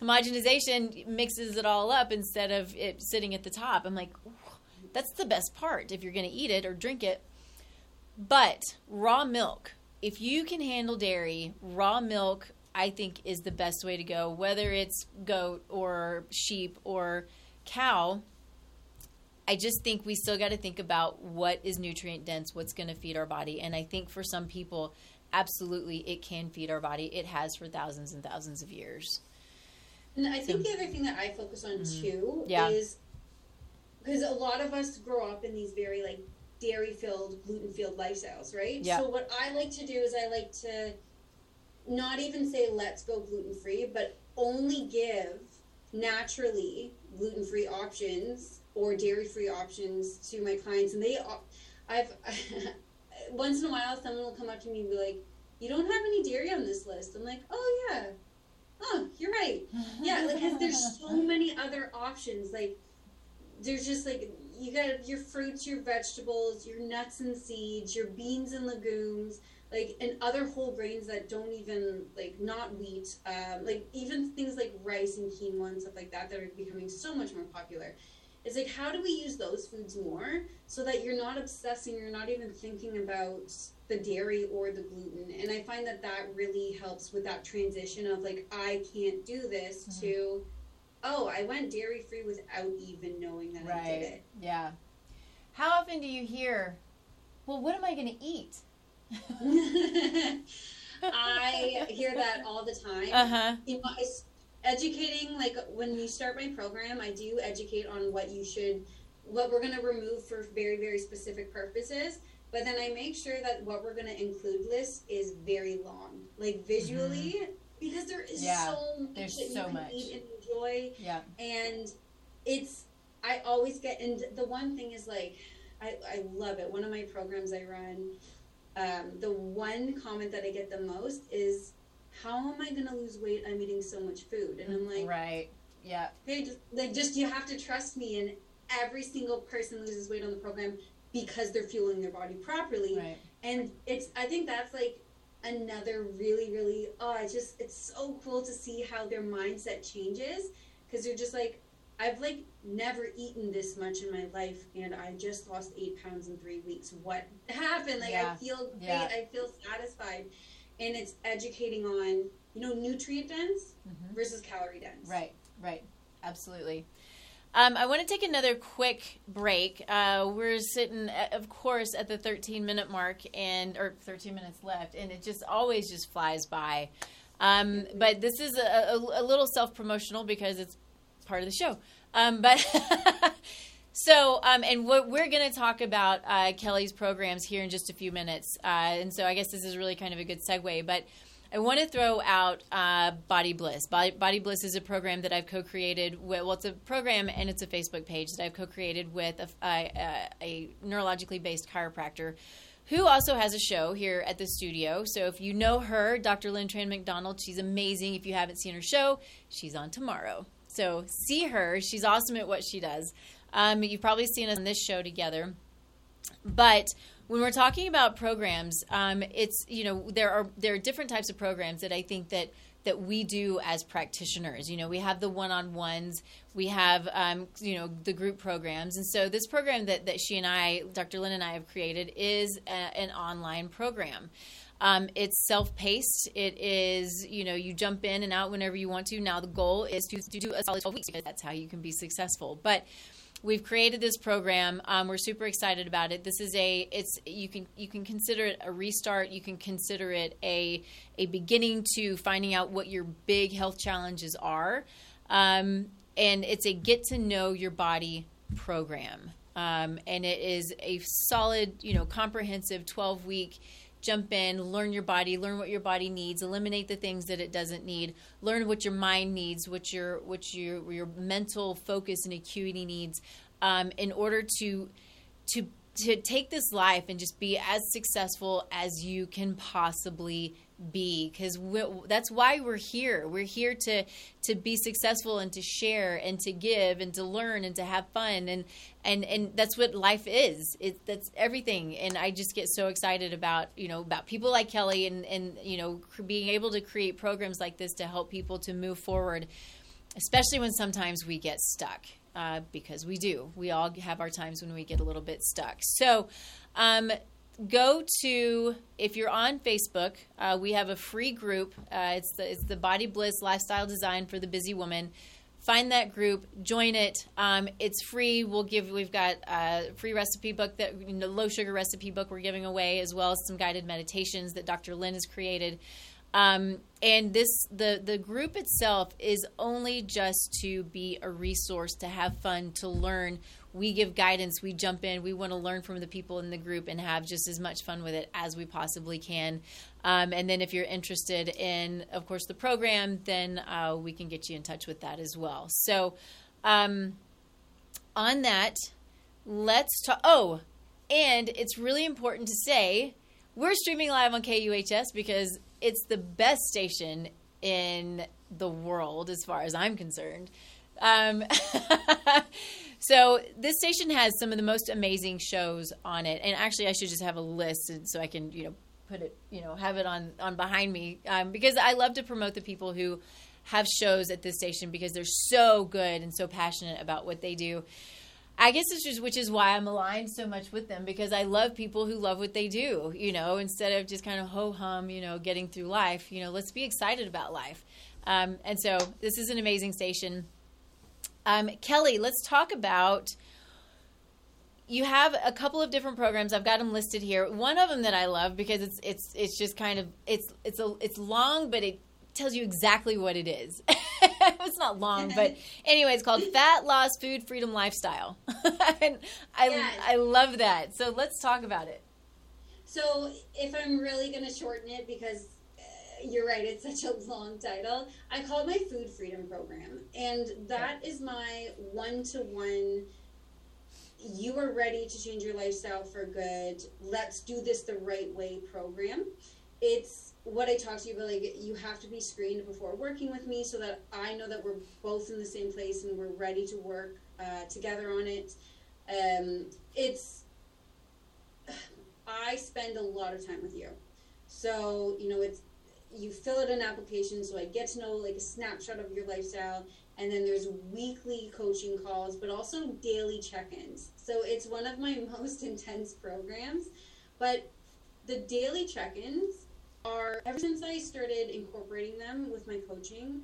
homogenization mixes it all up instead of it sitting at the top. I'm like, that's the best part if you're going to eat it or drink it. But raw milk, if you can handle dairy, raw milk, I think is the best way to go, whether it's goat or sheep or cow. I just think we still got to think about what is nutrient dense, what's going to feed our body. And I think for some people, absolutely, it can feed our body. It has for thousands and thousands of years. And I think so, the other thing that I focus on mm-hmm. too yeah. is because a lot of us grow up in these very like dairy filled, gluten filled lifestyles, right? Yeah. So what I like to do is I like to not even say let's go gluten free, but only give naturally gluten free options or dairy free options to my clients. And they, I've, once in a while, someone will come up to me and be like, you don't have any dairy on this list. I'm like, oh yeah. Oh, you're right. Yeah, cause there's so many other options. Like, there's just like you got your fruits, your vegetables, your nuts and seeds, your beans and legumes, like and other whole grains that don't even like not wheat, um, like even things like rice and quinoa and stuff like that that are becoming so much more popular. It's like how do we use those foods more so that you're not obsessing, you're not even thinking about the dairy or the gluten. And I find that that really helps with that transition of like I can't do this mm-hmm. to oh, I went dairy free without even knowing that right. I did it. Yeah. How often do you hear, well, what am I going to eat? I hear that all the time. Uh-huh. You know, educating, like when you start my program, I do educate on what you should, what we're going to remove for very, very specific purposes. But then I make sure that what we're going to include list is very long, like visually, mm-hmm. because there is yeah, so much there's that so you can much. eat and enjoy. Yeah. And it's I always get and the one thing is like I, I love it. One of my programs I run, um, the one comment that I get the most is, "How am I going to lose weight? I'm eating so much food." And I'm like, right, yeah. Hey, just like just you have to trust me. And every single person loses weight on the program because they're fueling their body properly. Right. And it's I think that's like another really really oh I just it's so cool to see how their mindset changes because they're just like I've like never eaten this much in my life and I just lost eight pounds in three weeks. What happened? Like yeah. I feel great, yeah. I feel satisfied. And it's educating on, you know, nutrient dense mm-hmm. versus calorie dense. Right, right. Absolutely. Um, I want to take another quick break. Uh, we're sitting, of course, at the 13 minute mark, and or 13 minutes left, and it just always just flies by. Um, but this is a, a, a little self promotional because it's part of the show. Um, but so, um, and what we're going to talk about uh, Kelly's programs here in just a few minutes. Uh, and so, I guess this is really kind of a good segue. But I want to throw out uh, Body Bliss. Body, Body, Bliss is a program that I've co-created. With, well, it's a program and it's a Facebook page that I've co-created with a, a, a neurologically based chiropractor who also has a show here at the studio. So if you know her, Dr. Lynn Tran McDonald, she's amazing. If you haven't seen her show, she's on tomorrow. So see her. She's awesome at what she does. Um, you've probably seen us on this show together. But when we're talking about programs, um, it's you know there are there are different types of programs that I think that that we do as practitioners. You know, we have the one-on-ones, we have um, you know the group programs, and so this program that that she and I, Dr. Lynn and I, have created is a, an online program. Um, it's self-paced. It is, you know, you jump in and out whenever you want to. Now the goal is to, to do a solid 12 weeks because that's how you can be successful. But we've created this program. Um, we're super excited about it. This is a it's you can you can consider it a restart. You can consider it a a beginning to finding out what your big health challenges are, um, and it's a get to know your body program. Um, and it is a solid, you know, comprehensive twelve week jump in, learn your body, learn what your body needs, eliminate the things that it doesn't need, learn what your mind needs, what your what your your mental focus and acuity needs. um, in order to to to take this life and just be as successful as you can possibly be because that's why we're here we're here to to be successful and to share and to give and to learn and to have fun and and and that's what life is it that's everything and i just get so excited about you know about people like kelly and and you know being able to create programs like this to help people to move forward especially when sometimes we get stuck uh, because we do. We all have our times when we get a little bit stuck. So, um, go to if you're on Facebook, uh, we have a free group. Uh, it's the it's the Body Bliss Lifestyle Design for the Busy Woman. Find that group, join it. Um, it's free. We'll give. We've got a free recipe book that you know, low sugar recipe book we're giving away, as well as some guided meditations that Dr. Lynn has created. Um, and this the the group itself is only just to be a resource to have fun to learn we give guidance we jump in we want to learn from the people in the group and have just as much fun with it as we possibly can um, and then if you're interested in of course the program then uh, we can get you in touch with that as well so um, on that let's talk oh and it's really important to say we're streaming live on KUHS because it's the best station in the world as far as I'm concerned. Um, so this station has some of the most amazing shows on it, and actually, I should just have a list so I can, you know, put it, you know, have it on on behind me um, because I love to promote the people who have shows at this station because they're so good and so passionate about what they do. I guess it's just which is why I'm aligned so much with them because I love people who love what they do, you know, instead of just kind of ho hum, you know, getting through life. You know, let's be excited about life. Um, and so this is an amazing station. Um, Kelly, let's talk about. You have a couple of different programs. I've got them listed here. One of them that I love because it's it's it's just kind of it's it's a it's long, but it tells you exactly what it is. it's not long, but anyway, it's called Fat Loss Food Freedom Lifestyle. and I yes. I love that. So let's talk about it. So if I'm really going to shorten it because you're right, it's such a long title. I call it my Food Freedom Program. And that okay. is my one to one you are ready to change your lifestyle for good. Let's do this the right way program. It's what I talked to you about, like you have to be screened before working with me so that I know that we're both in the same place and we're ready to work uh, together on it. Um, it's I spend a lot of time with you, so you know it's you fill out an application so I get to know like a snapshot of your lifestyle, and then there's weekly coaching calls, but also daily check-ins. So it's one of my most intense programs, but the daily check-ins are ever since I started incorporating them with my coaching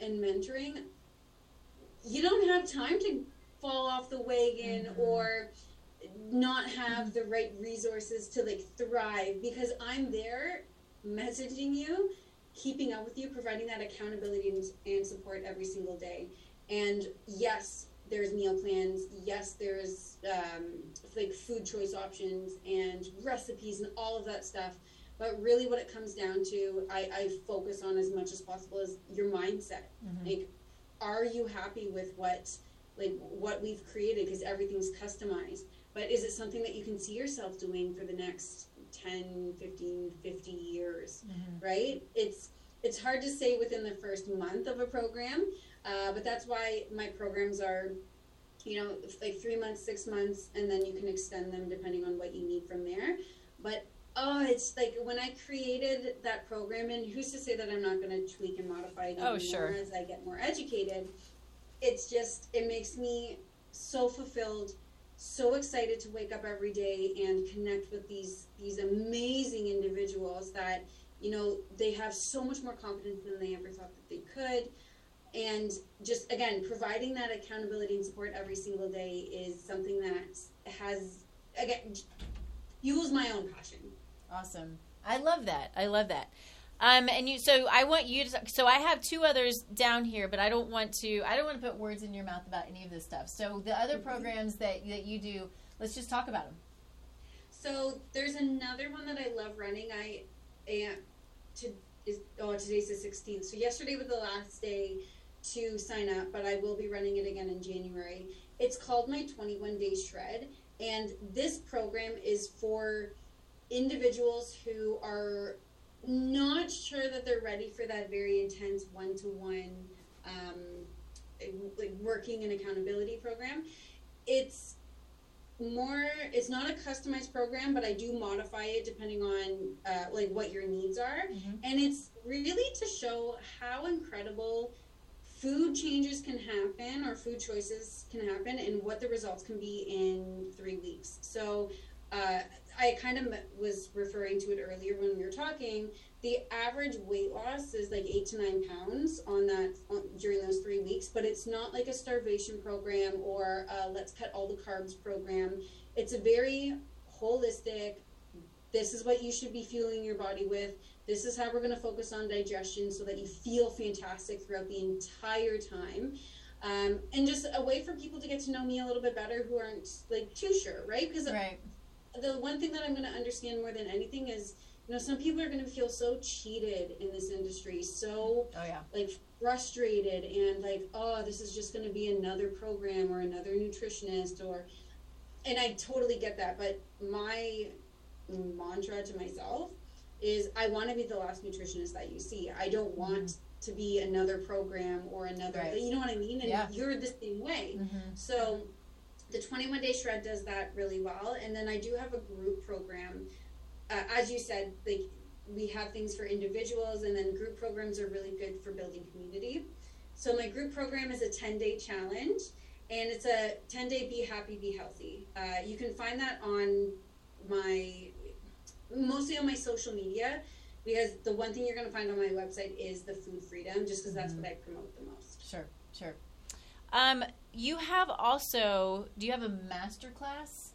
and mentoring, you don't have time to fall off the wagon mm-hmm. or not have the right resources to like thrive because I'm there messaging you, keeping up with you, providing that accountability and, and support every single day. And yes, there's meal plans. Yes, there's um, like food choice options and recipes and all of that stuff. But really, what it comes down to, I, I focus on as much as possible is your mindset. Mm-hmm. Like, are you happy with what, like, what we've created? Because everything's customized. But is it something that you can see yourself doing for the next 10, 15, 50 years? Mm-hmm. Right? It's it's hard to say within the first month of a program, uh, but that's why my programs are you know, like three months, six months, and then you can extend them depending on what you need from there. But oh, it's like when I created that program, and who's to say that I'm not going to tweak and modify it oh, sure. as I get more educated? It's just, it makes me so fulfilled, so excited to wake up every day and connect with these these amazing individuals that you know they have so much more confidence than they ever thought that they could and just again providing that accountability and support every single day is something that has again fuels my own passion Awesome. I love that. I love that. Um, and you, so I want you to. So I have two others down here, but I don't want to. I don't want to put words in your mouth about any of this stuff. So the other mm-hmm. programs that that you do, let's just talk about them. So there's another one that I love running. I am to is oh today's the 16th. So yesterday was the last day to sign up, but I will be running it again in January. It's called my 21 Day Shred. And this program is for individuals who are not sure that they're ready for that very intense one to one like working and accountability program. It's more it's not a customized program but i do modify it depending on uh, like what your needs are mm-hmm. and it's really to show how incredible food changes can happen or food choices can happen and what the results can be in three weeks so uh, i kind of was referring to it earlier when we were talking. The average weight loss is like eight to nine pounds on that on, during those three weeks but it's not like a starvation program or a let's cut all the carbs program. It's a very holistic this is what you should be fueling your body with. This is how we're going to focus on digestion so that you feel fantastic throughout the entire time. Um, and just a way for people to get to know me a little bit better who aren't like too sure right? Because right. The one thing that i'm going to understand more than anything is you know some people are going to feel so cheated in this industry so oh, yeah. like frustrated and like oh this is just going to be another program or another nutritionist or and i totally get that but my mantra to myself is i want to be the last nutritionist that you see i don't mm-hmm. want mm-hmm. to be another program or another right. you know what i mean and yeah. you're the same way mm-hmm. so the 21 day shred does that really well and then i do have a group program uh, as you said, like we have things for individuals, and then group programs are really good for building community. So my group program is a 10 day challenge, and it's a 10 day Be Happy, Be Healthy. Uh, you can find that on my mostly on my social media because the one thing you're going to find on my website is the food freedom just because that's mm-hmm. what i promote the most sure sure um, you have also do you have a master class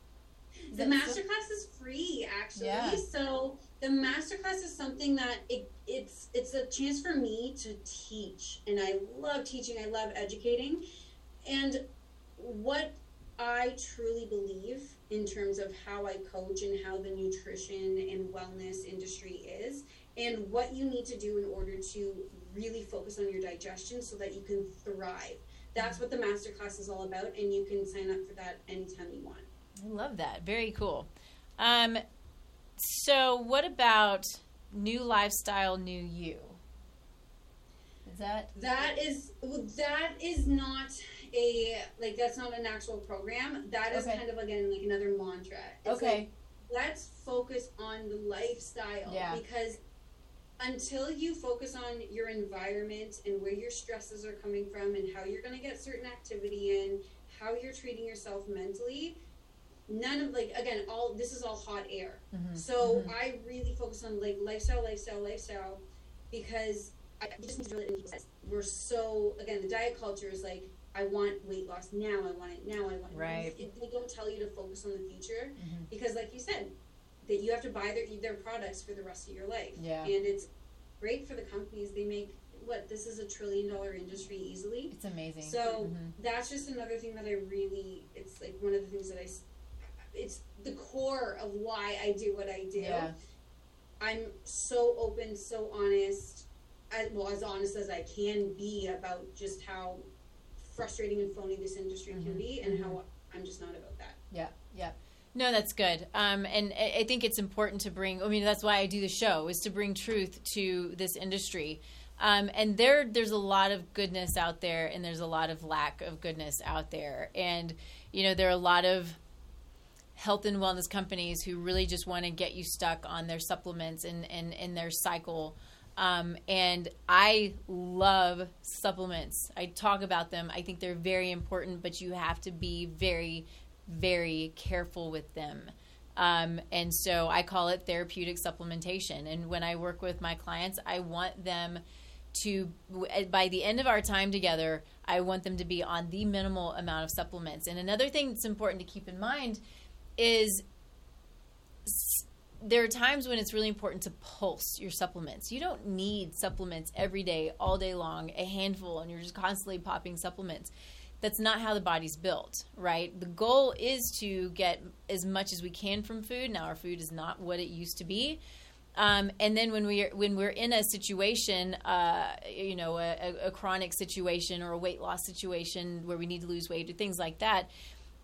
the masterclass so? is free, actually. Yeah. So the masterclass is something that it, it's it's a chance for me to teach, and I love teaching. I love educating, and what I truly believe in terms of how I coach and how the nutrition and wellness industry is, and what you need to do in order to really focus on your digestion so that you can thrive. That's what the masterclass is all about, and you can sign up for that anytime you want. I love that. Very cool. Um, so, what about new lifestyle, new you? Is that that is that is not a like that's not an actual program. That is okay. kind of again like another mantra. It's okay. Like, let's focus on the lifestyle yeah. because until you focus on your environment and where your stresses are coming from and how you're going to get certain activity in, how you're treating yourself mentally, none of like again all this is all hot air mm-hmm. so mm-hmm. i really focus on like lifestyle lifestyle lifestyle because i just need to really we're so again the diet culture is like i want weight loss now i want it now i want it right they don't tell you to focus on the future mm-hmm. because like you said that you have to buy their their products for the rest of your life yeah and it's great for the companies they make what this is a trillion dollar industry easily it's amazing so mm-hmm. that's just another thing that i really it's like one of the things that i it's the core of why I do what I do. Yeah. I'm so open, so honest, as, well as honest as I can be about just how frustrating and phony this industry mm-hmm. can be, and mm-hmm. how I'm just not about that. Yeah, yeah. No, that's good. Um, and I think it's important to bring. I mean, that's why I do the show is to bring truth to this industry. Um, and there, there's a lot of goodness out there, and there's a lot of lack of goodness out there. And you know, there are a lot of health and wellness companies who really just want to get you stuck on their supplements and and, and their cycle. Um, and I love supplements. I talk about them. I think they're very important, but you have to be very, very careful with them. Um, and so I call it therapeutic supplementation. And when I work with my clients, I want them to, by the end of our time together, I want them to be on the minimal amount of supplements. And another thing that's important to keep in mind is there are times when it's really important to pulse your supplements. You don't need supplements every day, all day long, a handful, and you're just constantly popping supplements. That's not how the body's built, right? The goal is to get as much as we can from food. Now, our food is not what it used to be, Um, and then when we're when we're in a situation, uh, you know, a, a, chronic situation or a weight loss situation where we need to lose weight or things like that,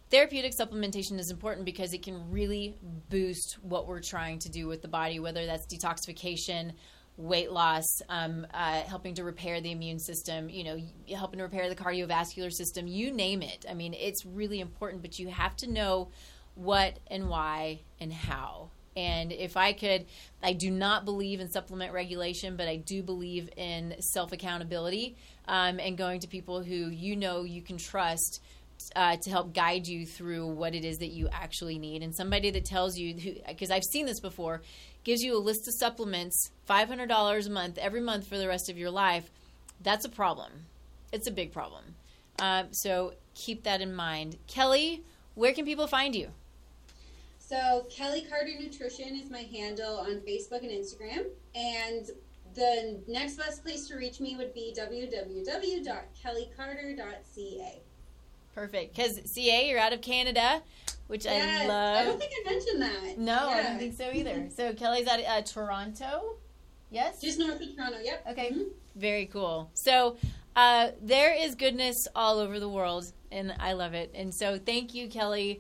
therapeutic supplementation is important because it can really boost what we're trying to do with the body, whether that's detoxification, weight loss, um, uh, helping to repair the immune system, you know, helping to repair the cardiovascular system, you name it. I mean, it's really important, but you have to know what and why and how. And if I could, I do not believe in supplement regulation, but I do believe in self accountability um, and going to people who you know you can trust uh, to help guide you through what it is that you actually need. And somebody that tells you, because I've seen this before, gives you a list of supplements, $500 a month, every month for the rest of your life, that's a problem. It's a big problem. Uh, so keep that in mind. Kelly, where can people find you? So Kelly Carter Nutrition is my handle on Facebook and Instagram. And the next best place to reach me would be www.kellycarter.ca. Perfect. Because CA, you're out of Canada, which yes, I love. I don't think I mentioned that. No, yeah. I don't think so either. So Kelly's at uh, Toronto. Yes? Just north of Toronto, yep. Okay. Mm-hmm. Very cool. So uh, there is goodness all over the world, and I love it. And so thank you, Kelly,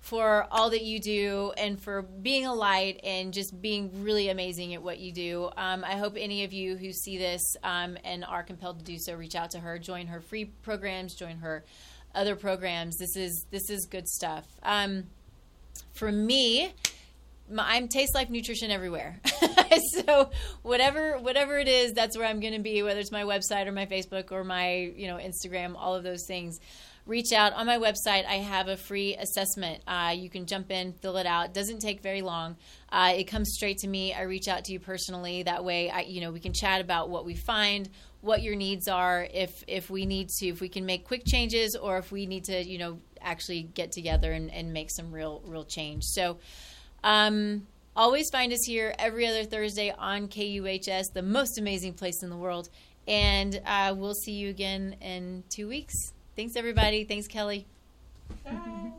for all that you do and for being a light and just being really amazing at what you do. Um, I hope any of you who see this um, and are compelled to do so reach out to her, join her free programs, join her other programs. This is this is good stuff. Um, for me, I'm Taste Life Nutrition everywhere. so whatever whatever it is, that's where I'm going to be. Whether it's my website or my Facebook or my you know Instagram, all of those things. Reach out on my website. I have a free assessment. Uh, you can jump in, fill it out. Doesn't take very long. Uh, it comes straight to me. I reach out to you personally. That way, I you know we can chat about what we find, what your needs are if if we need to if we can make quick changes or if we need to you know actually get together and, and make some real real change. So um, always find us here every other thursday on kuhs the most amazing place in the world. And uh, we'll see you again in two weeks. Thanks everybody. Thanks kelly. Bye.